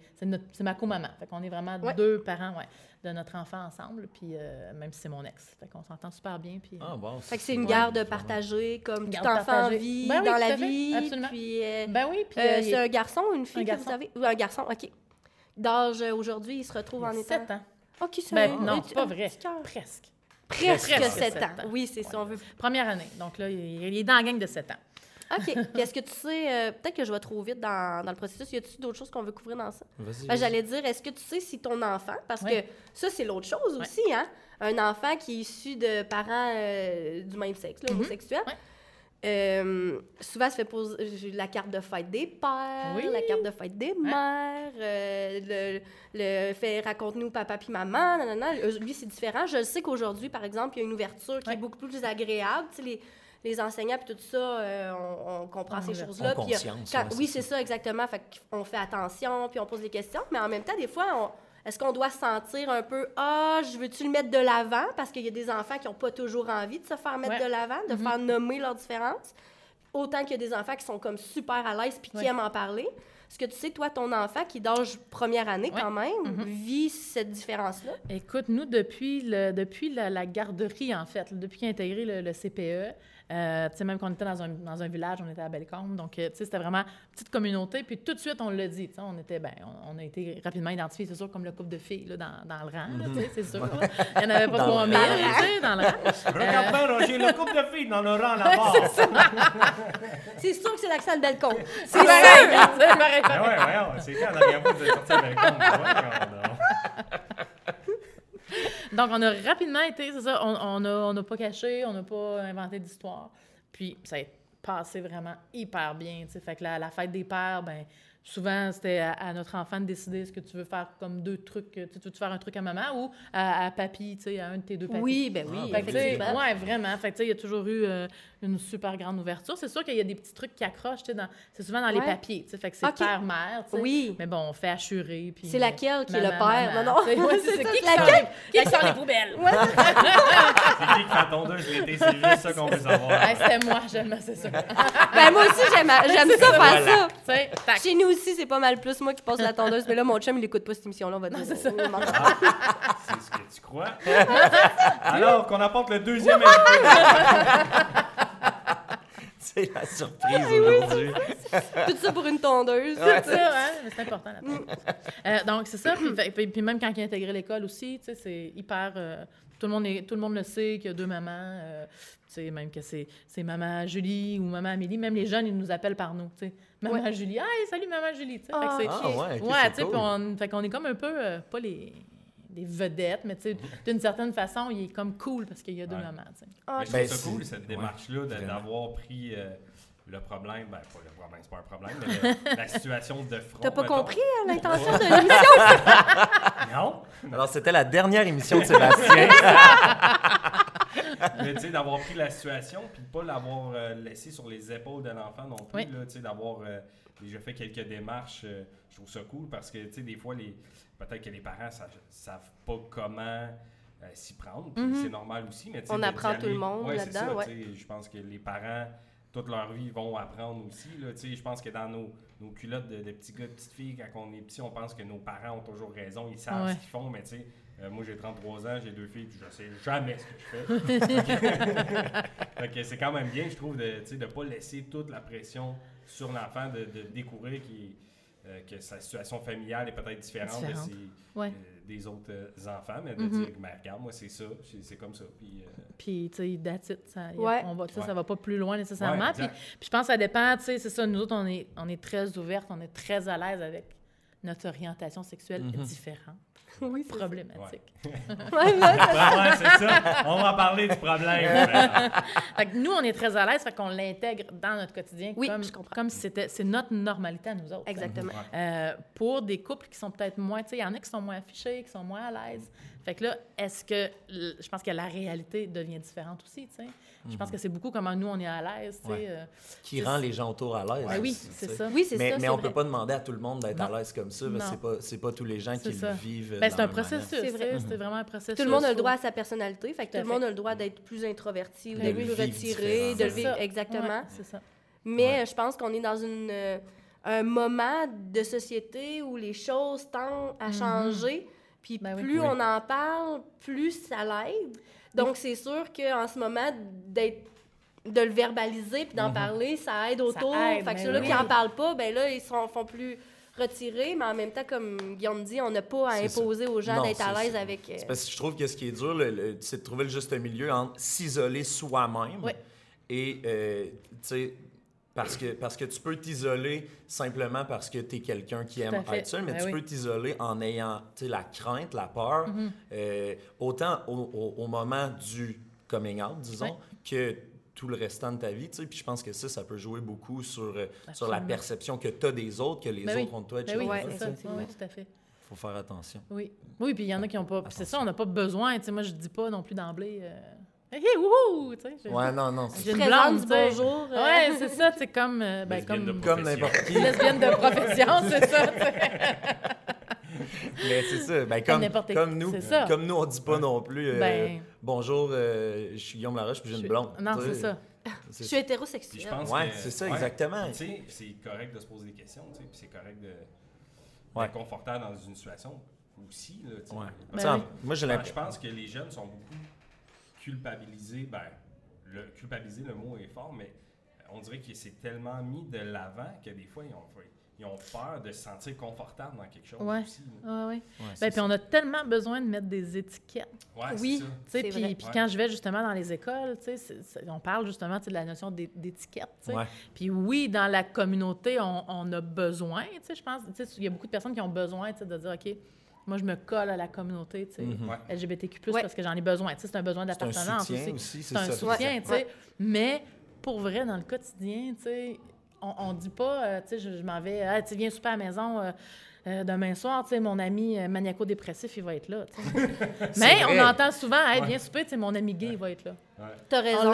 ma co-maman. Fait qu'on est vraiment Ouais. deux parents ouais, de notre enfant ensemble, puis euh, même si c'est mon ex. Fait qu'on s'entend super bien. Puis, Ah, bon. Fait que c'est une Ouais. garde partagée, comme tout Garde enfant en partagée. vie, Ben oui, dans tout la vie. absolument. Puis, euh, Ben oui, puis euh, euh, c'est est- un garçon ou une fille un que garçon. vous avez? Ou un garçon, OK. D'âge euh, aujourd'hui, il se retrouve en étant... 7 ans. OK, c'est Ben un- non, c'est pas un vrai. Presque. Presque Presque 7 sept ans. ans. Oui, c'est ça, on veut... Première année. Donc là, il, est dans la gang de 7 ans. OK. Puis est-ce que tu sais... euh, Peut-être que je vais trop vite dans, dans le processus. Y a-t-il d'autres choses qu'on veut couvrir dans ça? Vas-y. Ben, J'allais dire, est-ce que tu sais si ton enfant, parce que ça, c'est l'autre chose aussi, hein? Un enfant qui est issu de parents euh, du même sexe, là, Mhm. homosexuels. Ouais. Euh, souvent, se fait poser la carte de fête des pères, Oui. la carte de fête des mères, euh, le, le fait raconte-nous papa puis maman, nanana. Eux, Lui, c'est différent. Je sais qu'aujourd'hui, par exemple, il y a une ouverture qui est beaucoup plus agréable. Tu sais, les, les enseignants puis tout ça, euh, on, on comprend On ces choses-là. euh, oui, c'est c'est ça, exactement. Fait qu'on fait attention, puis on pose des questions. Mais en même temps, des fois, on- est-ce qu'on doit se sentir un peu Ah, je veux-tu le mettre de l'avant? Parce qu'il y a des enfants qui n'ont pas toujours envie de se faire mettre Ouais. de l'avant, de faire nommer leurs différences. Autant qu'il y a des enfants qui sont comme super à l'aise puis qui Ouais. aiment en parler. Est-ce que tu sais, toi, ton enfant qui d'âge première année Ouais. quand même, vit cette différence-là? Écoute, nous, depuis, le, depuis la, la garderie, en fait, depuis qu'il a intégré le, le CPE, euh, tu sais, même qu'on était dans un, dans un village, on était à Bellecombe, donc, euh, tu sais, c'était vraiment une petite communauté, puis tout de suite, on l'a dit, tu sais, on était, ben, on, on a été rapidement identifiés, c'est sûr, comme le couple de filles, là, dans, dans le rang, tu sais, c'est sûr. là. Il n'y en avait pas Dans le 3000, rang. tu sais, dans le rang. Regarde bien, Roger, le couple de filles dans le rang là-bas. C'est sûr que c'est l'accent de Bellecombe. C'est pareil, c'est pareil. Ouais, voyons, c'est quand la dernière fois que vous êtes sorti avec moi? Donc, on a rapidement été, c'est ça, on n'a on pas caché, on n'a pas inventé d'histoire. Puis, ça a passé vraiment hyper bien, tu sais. Fait que la, la fête des pères, ben souvent, c'était à, à notre enfant de décider ce que tu veux faire comme deux trucs. Tu sais, tu veux faire un truc à maman ou à, à papy, tu sais, à un de tes deux papis. Oui, ben oui, Ah, effectivement. ouais, vraiment. Fait que, tu sais, il y a toujours eu euh, une super grande ouverture. C'est sûr qu'il y a des petits trucs qui accrochent, tu sais, c'est souvent dans les papiers, tu sais. Fait que c'est père-mère, tu sais. Oui. Mais bon, on fait assurer. puis, C'est laquelle qui est le père? maman. Non, non. Ouais, c'est ça. Qui qui laquelle? sort les- qui sort les poubelles? C'est qui qui fait la tondeuse l'été? C'est juste ça qu'on veut savoir. C'était moi, j'aime c'est ça. Ben, moi aussi, j'aime j'aime ça faire ça. Chez nous aussi, c'est pas mal plus moi qui passe la tondeuse. Mais là, mon chum, il écoute pas cette émission-là, on va dire. c'est ça. Non. C'est ce que tu crois? Alors qu'on apporte le deuxième invité. C'est la surprise aujourd'hui. Tout ça pour une tondeuse. C'est ça, hein? Mais c'est important, la tondeuse. Euh, donc, c'est ça. Puis, puis- puis même quand il a intégré l'école aussi, tu sais, c'est hyper... euh, tout, le monde est, tout le monde le sait qu'il y a deux mamans. euh, sais, même que c'est c'est maman Julie ou maman Amélie. Même les jeunes, ils nous appellent par nous, tu sais. Maman Julie. Hey, salut maman Julie, tu sais. Fait que Ah, c'est- Ah ouais, ok, ouais, c'est tu sais, cool. on, fait qu'on est comme un peu, euh, pas les, des vedettes, mais tu sais, d'une certaine façon, il est comme cool parce qu'il y a deux Ouais. mamans, tu sais. Ah, Mais je Ben, trouve cool, cette démarche-là, d'avoir pris euh, le problème, ben pas le problème, c'est pas un problème, mais le- la situation de front. T'as pas mettons. compris hein, l'intention de l'émission? Non, Alors, c'était la dernière émission de Sébastien. mais tu sais, d'avoir pris la situation, puis de pas l'avoir euh, laissé sur les épaules de l'enfant non plus, Oui. tu sais, d'avoir euh, déjà fait quelques démarches, euh, je trouve ça cool parce que, tu sais, des fois, les, peut-être que les parents sa- savent pas comment s'y prendre, puis c'est normal aussi, mais tu sais, On apprend tout le monde ouais, là-dedans, ouais. Je pense que les parents, toute leur vie, vont apprendre aussi, là, tu sais, je pense que dans nos, nos culottes de, de petits gars, de petites filles, quand on est petit, on pense que nos parents ont toujours raison, ils savent Ouais. ce qu'ils font, mais tu sais, euh, moi j'ai 33 ans, j'ai deux filles, puis je sais jamais ce que je fais. Fait que c'est quand même bien, je trouve, de ne pas laisser toute la pression sur l'enfant, de, de découvrir euh, que sa situation familiale est peut-être différente, Différente. De ses- Ouais. euh, des autres enfants, mais de Mhm. dire, ben, regarde, moi c'est ça, c'est comme ça. Puis, euh, Puis, tu sais, that's it. Ça, Ouais. on va, Ouais. ça va pas plus loin nécessairement. Ouais, puis, exact. puis je pense que ça dépend, tu sais, c'est ça, nous autres, on est, on est très ouvertes, on est très à l'aise avec notre orientation sexuelle Mhm. différente. Oui, c'est ça. problématique. Ouais, ouais, c'est ça. On va parler du problème. maintenant. Fait que nous, on est très à l'aise, fait qu'on l'intègre dans notre quotidien Oui, comme, je comprends. comme si c'était c'est notre normalité à nous autres. Exactement. Euh, pour des couples qui sont peut-être moins, tu sais, il y en a qui sont moins affichés, qui sont moins à l'aise. Fait que là, est-ce que, je pense que la réalité devient différente aussi, tu sais? Je pense que c'est beaucoup comment nous, on est à l'aise, tu sais. Ouais. euh, Qui rend les gens autour à l'aise. ben oui, c'est ça. Oui, c'est Mais, ça. mais c'est on vrai. peut pas demander à tout le monde d'être à l'aise comme ça. Non. C'est pas, c'est pas tous les gens C'est qui ça. le vivent. Ben, c'est un manière. processus, C'est vrai. c'est vraiment un processus. Tout le monde a le droit à sa personnalité, fait que Tout le monde a le droit d'être plus introverti ou De plus retiré, de le vivre exactement. Ouais, c'est ça. Mais je pense qu'on est dans une, euh, un moment de société où les choses tendent à changer. Puis Ben plus Oui. on en parle, plus ça l'aide. Donc c'est sûr qu'en ce moment, d'être de le verbaliser puis d'en parler, ça aide autour. aide, fait que mais ceux-là oui. qui en parlent pas, ben là, ils sont, font plus retirés, mais en même temps, comme Guillaume dit, on n'a pas à ça. imposer aux gens d'être à l'aise ça. avec... euh, C'est parce que je trouve que ce qui est dur, c'est de trouver le juste milieu entre s'isoler soi-même et, euh, tu sais, parce que, parce que tu peux t'isoler simplement parce que tu es quelqu'un qui aime être seul, mais Ben tu oui. peux t'isoler en ayant la crainte, la peur, Mm-hmm. euh, autant au, au- au moment du coming out, disons, que tout le restant de ta vie. Puis je pense que ça, ça peut jouer beaucoup sur, euh, sur la perception que tu as des autres, que les Ben oui. autres ont de toi, Ben etc. oui, Ouais, c'est ça. Oui, tout à fait. faut faire attention. Oui. Oui, puis il y en a qui n'ont pas. C'est ça, on n'a pas besoin. Tu sais, moi, je dis pas non plus d'emblée. Euh... Hey, wouhou! Tu sais, Ouais, non, J'ai une blonde, du bonjour, euh. Ouais, c'est ça, c'est comme. euh, ben, comme. Comme n'importe qui. Lesbienne de profession, c'est ça. Mais c'est ça. Ben, comme, n'importe qui, comme, nous, c'est ça. comme nous, on dit pas non plus euh, Ben- bonjour, euh, je suis Guillaume Laroche puis j'ai une blonde. Non, c'est ça. Je suis hétérosexuelle. je pense Ouais, que- c'est ça, ouais. exactement. Tu sais, c'est correct de se poser des questions, tu sais, puis c'est correct de Ouais. d'être confortable dans une situation aussi, là, tu sais. Ouais. Oui. Moi, j'ai que Je pense que les jeunes sont beaucoup culpabilisés. Ben, le, culpabiliser, le mot est fort, mais on dirait que c'est tellement mis de l'avant que des fois, ils ont, ils ont peur de se sentir confortable dans quelque chose Ouais. aussi. ouais. Ouais, Ben, puis on a tellement besoin de mettre des étiquettes. Ouais, Oui. c'est ça. Tu puis, puis Ouais. quand je vais justement dans les écoles, on parle justement de la notion d'é- d'étiquette. Puis oui, dans la communauté, on, on a besoin, tu sais, je pense, tu sais, il y a beaucoup de personnes qui ont besoin tu sais, de dire, OK, moi, je me colle à la communauté tu sais, Mhm. LGBTQ+, Ouais. parce que j'en ai besoin. Tu sais, c'est un besoin C'est un d'appartenance soutien aussi. aussi, c'est C'est un ça. soutien, tu sais. Mais pour vrai, dans le quotidien, tu sais, on, on dit pas, euh, tu sais, je, je m'en vais, Ah, tu sais, viens super à la maison euh, euh, demain soir, tu sais, mon ami euh, maniaco-dépressif, il va être là. Mais vrai. on entend souvent, hey, viens souper, tu sais, mon ami gay, il va être là. T'as On raison.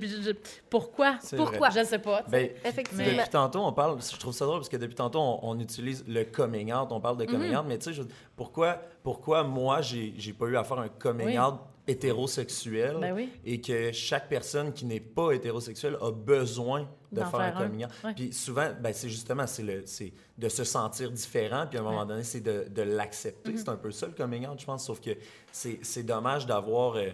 je- je- pourquoi? Pourquoi? vrai. Je sais pas, tu sais. Ben, Effectivement. Depuis tantôt, on parle, je trouve ça drôle parce que depuis tantôt, on, on utilise le coming out, on parle de coming Mhm. out, mais tu sais, je- pourquoi, pourquoi moi, j'ai j'ai pas eu à faire un coming Oui. out hétérosexuel Ben oui. et que chaque personne qui n'est pas hétérosexuelle a besoin de faire, faire un coming out. Ouais. Puis souvent, ben, c'est justement c'est le, c'est de se sentir différent, puis à un moment Ouais. donné, c'est de, de l'accepter. Mhm. C'est un peu ça le coming out, je pense, sauf que c'est c'est dommage d'avoir, euh,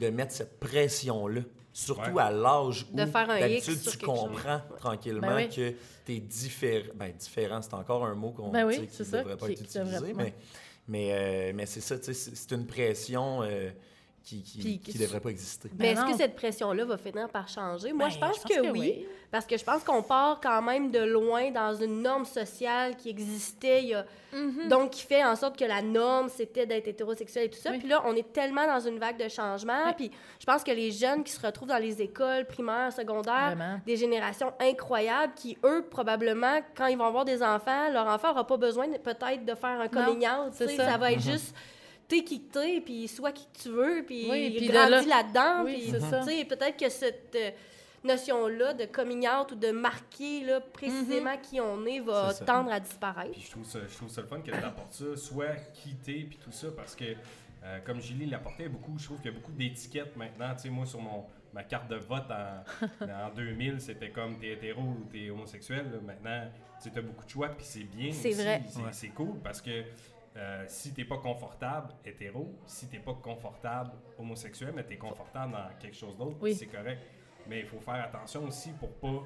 de mettre cette pression-là. Surtout Ouais. à l'âge où De faire un d'habitude tu chose. comprends tranquillement Ben oui. que tu es différent. Ben, différent, c'est encore un mot qu'on Ben oui, qui ne devrait pas qui- être utilisé. ouais. Mais, mais, euh, mais c'est ça, c'est une pression euh, qui qui, devrait pas exister. Mais est-ce Ben que cette pression-là va finir par changer? Moi, Ben, je, pense que, oui, Parce que je pense qu'on part quand même de loin dans une norme sociale qui existait il y a... Donc, qui fait en sorte que la norme, c'était d'être hétérosexuel et tout ça. Oui. Puis là, on est tellement dans une vague de changement. Oui. Puis je pense que les jeunes qui se retrouvent dans les écoles primaires, secondaires, Vraiment. des générations incroyables qui, eux, probablement, quand ils vont avoir des enfants, leur enfant n'aura pas besoin peut-être de faire un coming out. c'est tu sais. ça. Ça va être juste t'es qui t'es, puis sois qui que tu veux, puis Oui, là-dedans. Oui, puis, peut-être que cette euh, notion-là de coming out ou de marquer là, précisément qui on est va tendre à disparaître. Puis je trouve ça, je trouve ça le fun que tu apportes ça, soit quitter puis tout ça, parce que, euh, comme Julie l'apportait beaucoup, je trouve qu'il y a beaucoup d'étiquettes maintenant. Tu sais, moi, sur mon, ma carte de vote en, en 2000, c'était comme t'es hétéro ou t'es homosexuel. là. Maintenant, tu as beaucoup de choix, puis c'est bien. C'est vrai. C'est c'est cool parce que euh, si t'es pas confortable hétéro, si t'es pas confortable homosexuel, mais t'es confortable dans quelque chose d'autre, Oui. c'est correct. Mais il faut faire attention aussi pour pas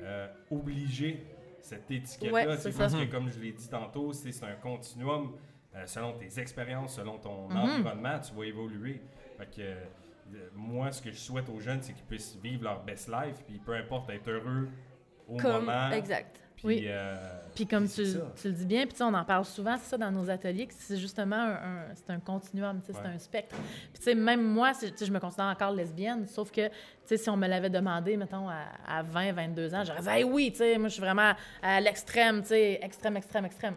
euh, obliger cette étiquette-là. Ouais, c'est parce que, comme je l'ai dit tantôt, c'est un continuum. euh, selon tes expériences, selon ton Mhm. environnement, tu vas évoluer. Fait que, euh, moi, ce que je souhaite aux jeunes, c'est qu'ils puissent vivre leur best life, puis peu importe être heureux au Comme, moment. exact. Puis, Oui. euh, Puis comme tu, le dis bien, puis tu sais, on en parle souvent, c'est ça dans nos ateliers, que c'est justement un, un- c'est un continuum, tu sais, c'est un spectre. Puis tu sais, même moi, c'est- tu sais, je me considère encore lesbienne, sauf que, tu sais, si on me l'avait demandé, mettons, à, à 20, 22 ans, j'aurais dit, hey, oui, tu sais, moi, je suis vraiment à l'extrême, tu sais, extrême, extrême, extrême.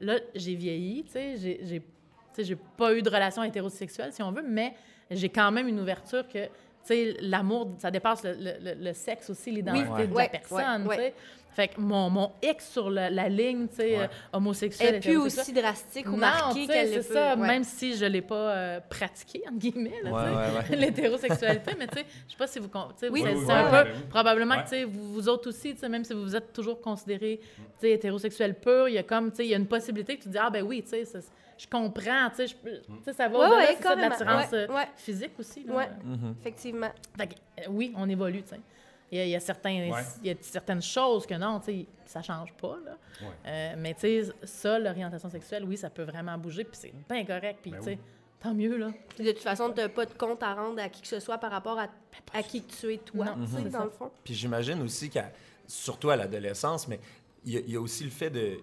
Là, j'ai vieilli, tu sais, j'ai- pas eu de relation hétérosexuelle, si on veut, mais j'ai quand même une ouverture que, tu sais, l'amour, ça dépasse le, le- le- le sexe aussi, l'identité Oui. de Ouais, la personne, ouais. Fait que mon, mon X sur la, la ligne, tu sais, Ouais. euh, homosexuel, Et puis aussi drastique ou marqué qu'elle c'est ça. Ouais. même si je l'ai pas euh, pratiqué, entre guillemets, là, Ouais, l'hétérosexualité, mais tu sais, je sais pas si vous... Oui, c'est oui, c'est oui, un oui, peu... oui. Probablement Ouais. que, tu sais, vous, vous autres aussi, tu sais, même si vous êtes toujours considéré, tu sais, hétérosexuel pur, il y a comme, tu sais, il y a une possibilité que tu dis, ah ben oui, tu sais, je comprends, tu sais, ça va Ouais, au-delà, ouais, c'est ça, de carrément. l'attirance Ouais, euh, ouais. physique aussi. Mhm. Effectivement. Fait que, euh, oui, on évolue, tu sais. Il y, a, il y a certains, Ouais. il y a certaines choses que non, tu sais, ça change pas, là. Ouais. Euh, mais tu sais, ça, l'orientation sexuelle, oui, ça peut vraiment bouger, puis c'est bien correct, puis Ben tu sais, oui. tant mieux, là. Puis de toute façon, tu n'as pas de compte à rendre à qui que ce soit par rapport à, à qui que tu es toi, Non, tu sais, c'est dans le fond. Puis j'imagine aussi qu'à, surtout à l'adolescence, mais il y, a- il y a aussi le fait de.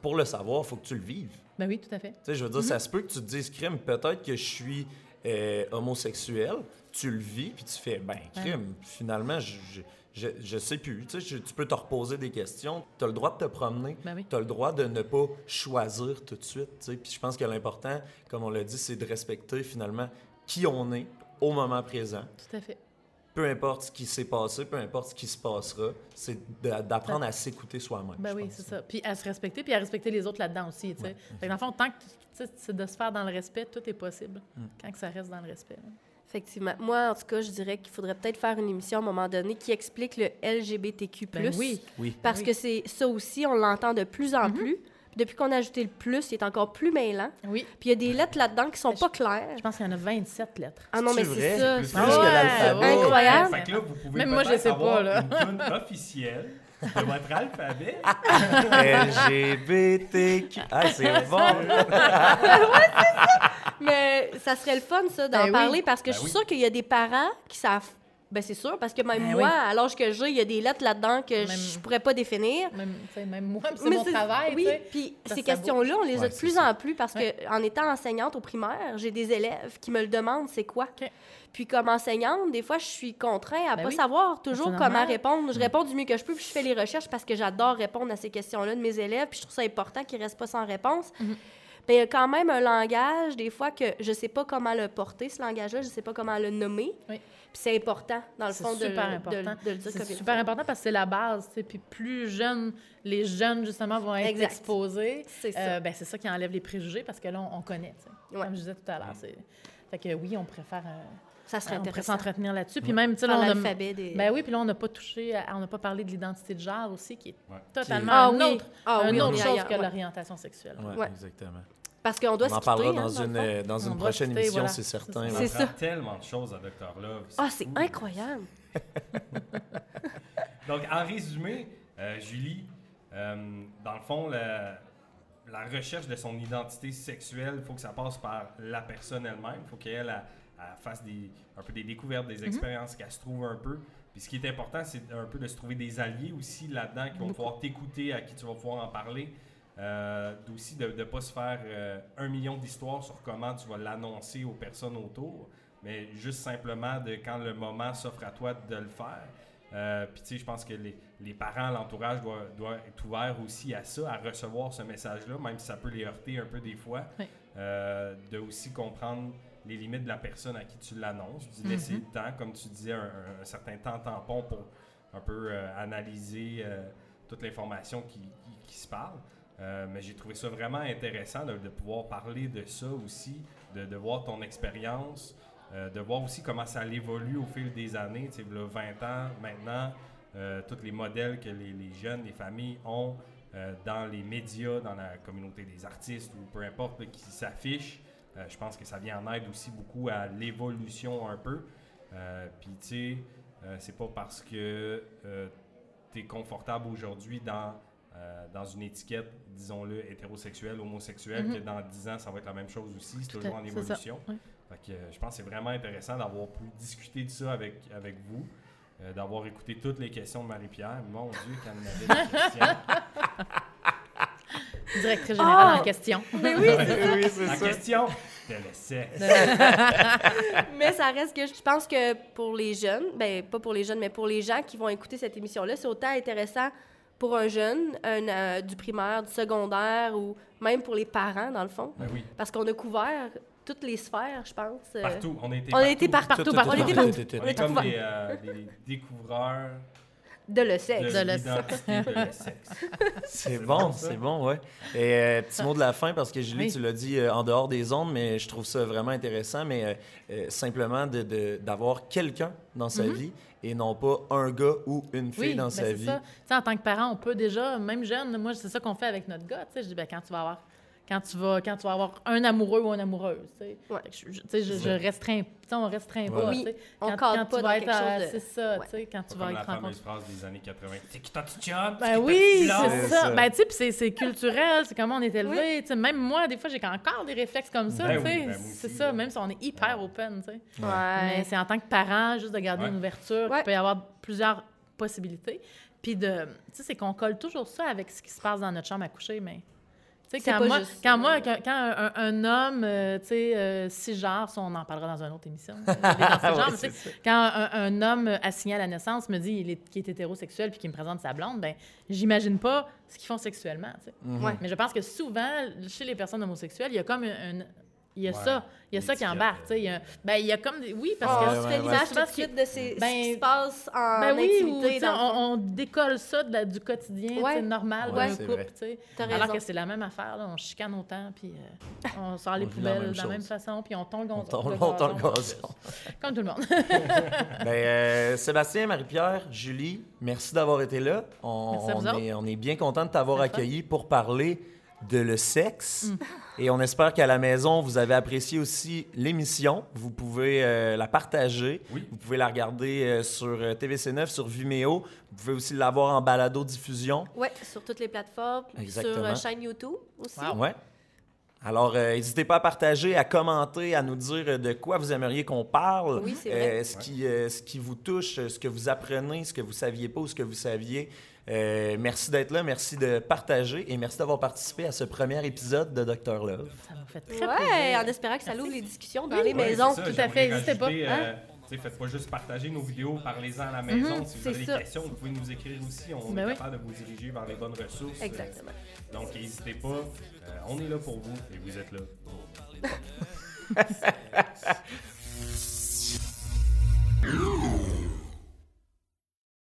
Pour le savoir, il faut que tu le vives. Ben oui, tout à fait. Tu sais, je veux dire, ça se peut que tu te dises, crime, peut-être que je suis euh, homosexuel. Tu le vis, puis tu fais, ben, crime, finalement, je, je, je, je sais plus. Tu sais, je- tu peux te reposer des questions. Tu as le droit de te promener. Ben oui. Tu as le droit de ne pas choisir tout de suite. tu sais. Puis je pense que l'important, comme on l'a dit, c'est de respecter finalement qui on est au moment présent. Tout à fait. Peu importe ce qui s'est passé, peu importe ce qui se passera, c'est d'a- d'apprendre à s'écouter soi-même. Ben oui, c'est ça. Puis à se respecter, puis à respecter les autres là-dedans aussi, tu sais. Fait que dans le fond, tant que, c'est de se faire dans le respect, tout est possible, Mm. quand que ça reste dans le respect. là. Effectivement. Moi, en tout cas, je dirais qu'il faudrait peut-être faire une émission à un moment donné qui explique le LGBTQ+. Ben oui. Oui. Parce Oui. que c'est ça aussi, on l'entend de plus en plus. Puis depuis qu'on a ajouté le plus, il est encore plus mêlant. Oui. Puis il y a des lettres là-dedans qui sont pas claires. Je pense qu'il y en a 27 lettres. Ah non, mais C'est c'est ça. Plus c'est- Plus Ah que ouais, l'alphabet. Incroyable. Fait que là, vous pouvez Même moi, je sais pas, là. une tune officielle de votre alphabet. LGBTQ. Ah, c'est bon. Mais ça serait le fun, ça, d'en Ben oui. parler, parce que Ben je suis oui. sûre qu'il y a des parents qui savent. Ben, c'est sûr, parce que même Ben moi, oui. à l'âge que j'ai, il y a des lettres là-dedans que Même- je pourrais pas définir. Même, même moi, c'est mon travail, Oui, tu sais. puis ces questions-là, on les a Ouais, de plus ça. en plus parce que en étant enseignante au primaire, j'ai des élèves qui me le demandent, c'est quoi? Puis comme enseignante, des fois, je suis contrainte à Ben pas oui. savoir toujours comment répondre. Je réponds du mieux que je peux, puis je fais les recherches parce que j'adore répondre à ces questions-là de mes élèves, puis je trouve ça important qu'ils restent pas sans réponse. Mhm. Mais il y a quand même un langage, des fois, que je sais pas comment le porter, ce langage-là, je sais pas comment le nommer. Oui. C'est important, dans le fond, de, super de- important. de le dire C'est super faut. important parce que c'est la base, tu sais. Puis plus jeunes, les jeunes, justement, vont être Exact. exposés. C'est ça. euh, ben, c'est ça qui enlève les préjugés parce que là, on, on connaît, tu sais. Ouais. Comme je disais tout à l'heure. c'est- Fait que oui, on préfère, euh, Ça serait on pourrait intéressant. s'entretenir là-dessus. Puis même, tu sais, là, on a... l'alphabet des... Ben oui, puis là, on n'a pas touché, à- on n'a pas parlé de l'identité de genre aussi, qui est Ouais. totalement Ah une oui. autre, Ah une oui, autre chose ailleurs, que ouais. l'orientation sexuelle. Ouais. exactement. Parce qu'on doit On se en quitter, parlera hein, dans dans le une, dans une prochaine quitter, émission, voilà. c'est certain. C'est On C'est apprend ça. tellement de choses à Dr. Love. Ah, c'est incroyable. Donc, en résumé, euh, Julie, euh, dans le fond, la, la recherche de son identité sexuelle, il faut que ça passe par la personne elle-même. Il faut qu'elle elle, elle fasse des, un peu des découvertes, des expériences, qu'elle se trouve un peu. Puis ce qui est important, c'est un peu de se trouver des alliés aussi là-dedans qui vont pouvoir t'écouter, à qui tu vas pouvoir en parler. Euh, aussi de ne pas se faire euh, un million d'histoires sur comment tu vas l'annoncer aux personnes autour, mais juste simplement de quand le moment s'offre à toi de le faire. Euh, Puis tu sais, je pense que les, les parents, l'entourage doit, doit être ouvert aussi à ça, à recevoir ce message-là, même si ça peut les heurter un peu des fois. Oui. Euh, de aussi comprendre les limites de la personne à qui tu l'annonces, d'y laisser Mhm. le temps, comme tu disais, un, certain temps tampon pour un peu euh, analyser toute l'information qui, qui- qui se parle. Euh, mais j'ai trouvé ça vraiment intéressant de, pouvoir parler de ça aussi, de, voir ton expérience, euh, de voir aussi comment ça évolue au fil des années. Tu sais, là, 20 ans maintenant, euh, tous les modèles que les, jeunes, les familles ont euh, dans les médias, dans la communauté des artistes ou peu importe qui s'affichent. Je pense que ça vient en aide aussi beaucoup à l'évolution un peu. Puis, tu sais, c'est pas parce que tu es confortable aujourd'hui dans, euh, dans une étiquette, disons-le, hétérosexuelle, homosexuelle, Mhm. que dans 10 ans, ça va être la même chose aussi. C'est toujours en évolution. Fait que, euh, je pense que c'est vraiment intéressant d'avoir pu discuter de ça avec, avec vous. euh, d'avoir écouté toutes les questions de Marie-Pierre. Mon Dieu, quand elle avait des questions. Directrice générale Oh! en question. Mais oui, c'est oui, c'est La ça. question de l'essai. Mais ça reste que je pense que pour les jeunes, ben pas pour les jeunes, mais pour les gens qui vont écouter cette émission-là, c'est autant intéressant pour un jeune, un, euh, du primaire, du secondaire ou même pour les parents, dans le fond. Ben oui, Parce qu'on a couvert toutes les sphères, je pense. euh, partout. On a été On a été partout. partout. Partout, Tout, partout, tout, On était tout, partout. tout, tout, tout. On est comme des, euh, des découvreurs De le sexe. De le l'identité de le sexe. C'est bon, c'est bon, ouais. Et euh, petit mot de la fin, parce que Julie, Oui. tu l'as dit euh, en dehors des ondes, mais je trouve ça vraiment intéressant, mais euh, euh, simplement de- de- d'avoir quelqu'un dans sa vie et non pas un gars ou une fille Oui, dans ben sa c'est vie. ça. Tu sais, en tant que parent, on peut déjà, même jeune, moi, c'est ça qu'on fait avec notre gars. Tu sais, je dis, ben, quand tu vas avoir, quand tu vas, quand tu vas avoir un amoureux ou une amoureuse, tu sais. Ouais. Je, je- tu sais, je, je restreins, on restreint pas. Oui, tu sais. on Quand, quand pas tu vas être, c'est ça, Ouais. tu sais, quand tu vas être rencontré. phrase des années 80. C'est qui petit chum? Ben oui, ta c'est ça. Ben, tu sais, puis c'est- c'est culturel, c'est comment on est élevé. Tu sais, Même moi, des fois, j'ai encore des réflexes comme ça. Ben tu sais. oui, ben c'est ça, même si on est hyper open. tu sais. Mais Ouais. c'est en tant que parent, juste de garder Ouais. une ouverture, Ouais. il peut y avoir plusieurs possibilités. Puis de, tu sais, c'est qu'on colle toujours ça avec ce qui se passe dans notre chambre à coucher, mais. Quand pas moi, juste quand, ça. moi, quand, quand un, un homme, euh, tu sais, euh, cisgenre, ça, on en parlera dans une autre émission, euh, Ouais, quand un, un homme assigné à la naissance me dit qu'il est, est hétérosexuel puis qu'il me présente sa blonde, ben j'imagine pas ce qu'ils font sexuellement, tu sais. Mhm. Ouais. Mais je pense que souvent, chez les personnes homosexuelles, il y a comme un... un- il y a Ouais, ça, il y a ça qui embarque, tu sais. il y a- Ben, il y a comme... des- Oui, parce on que... ouais, se fait ouais, l'image ouais. tout de suite de ces- ce Ben, qui se passe en Ben oui, ou, tu on, on décolle ça de la- du quotidien tu Ouais. normal Ouais, d'un couple. tu Alors raison. que c'est la même affaire, là, on chicane autant, puis euh, on sort les On vit la poubelles de la même façon, puis on tombe le On tombe- le on tombe le gazon. Comme tout le monde. Ben, euh, Sébastien, Marie-Pierre, Julie, merci d'avoir été là. On, Merci à vous on autres. est, on est bien content de t'avoir accueilli pour parler de le sexe. Mm. Et on espère qu'à la maison, vous avez apprécié aussi l'émission. Vous pouvez euh, la partager. Oui. Vous pouvez la regarder euh, sur euh, TVC9, sur Vimeo. Vous pouvez aussi l'avoir en balado-diffusion. Ouais, sur toutes les plateformes, Exactement. sur euh, chaîne YouTube aussi. Wow. Ouais. Alors, euh, n'hésitez pas à partager, à commenter, à nous dire de quoi vous aimeriez qu'on parle. Oui, c'est vrai. Euh, ce, qui, euh, ce qui vous touche, ce que vous apprenez, ce que vous saviez pas ou ce que vous saviez. Euh, merci d'être là, merci de partager et merci d'avoir participé à ce premier épisode de Dr Love. Ça m'a fait très Ouais, plaisir. en espérant que ça ouvre les discussions dans Oui. les Ouais, maisons. ça, tout à fait, n'hésitez pas, hein? euh, tu sais, faites pas juste partager nos vidéos, parlez-en à la maison. Mhm, si vous avez des ça. questions, vous pouvez nous écrire aussi. On Ben est oui. capable de vous diriger vers les bonnes ressources. Exactement. Euh, donc, n'hésitez pas. Euh, on est là pour vous et vous êtes là pour.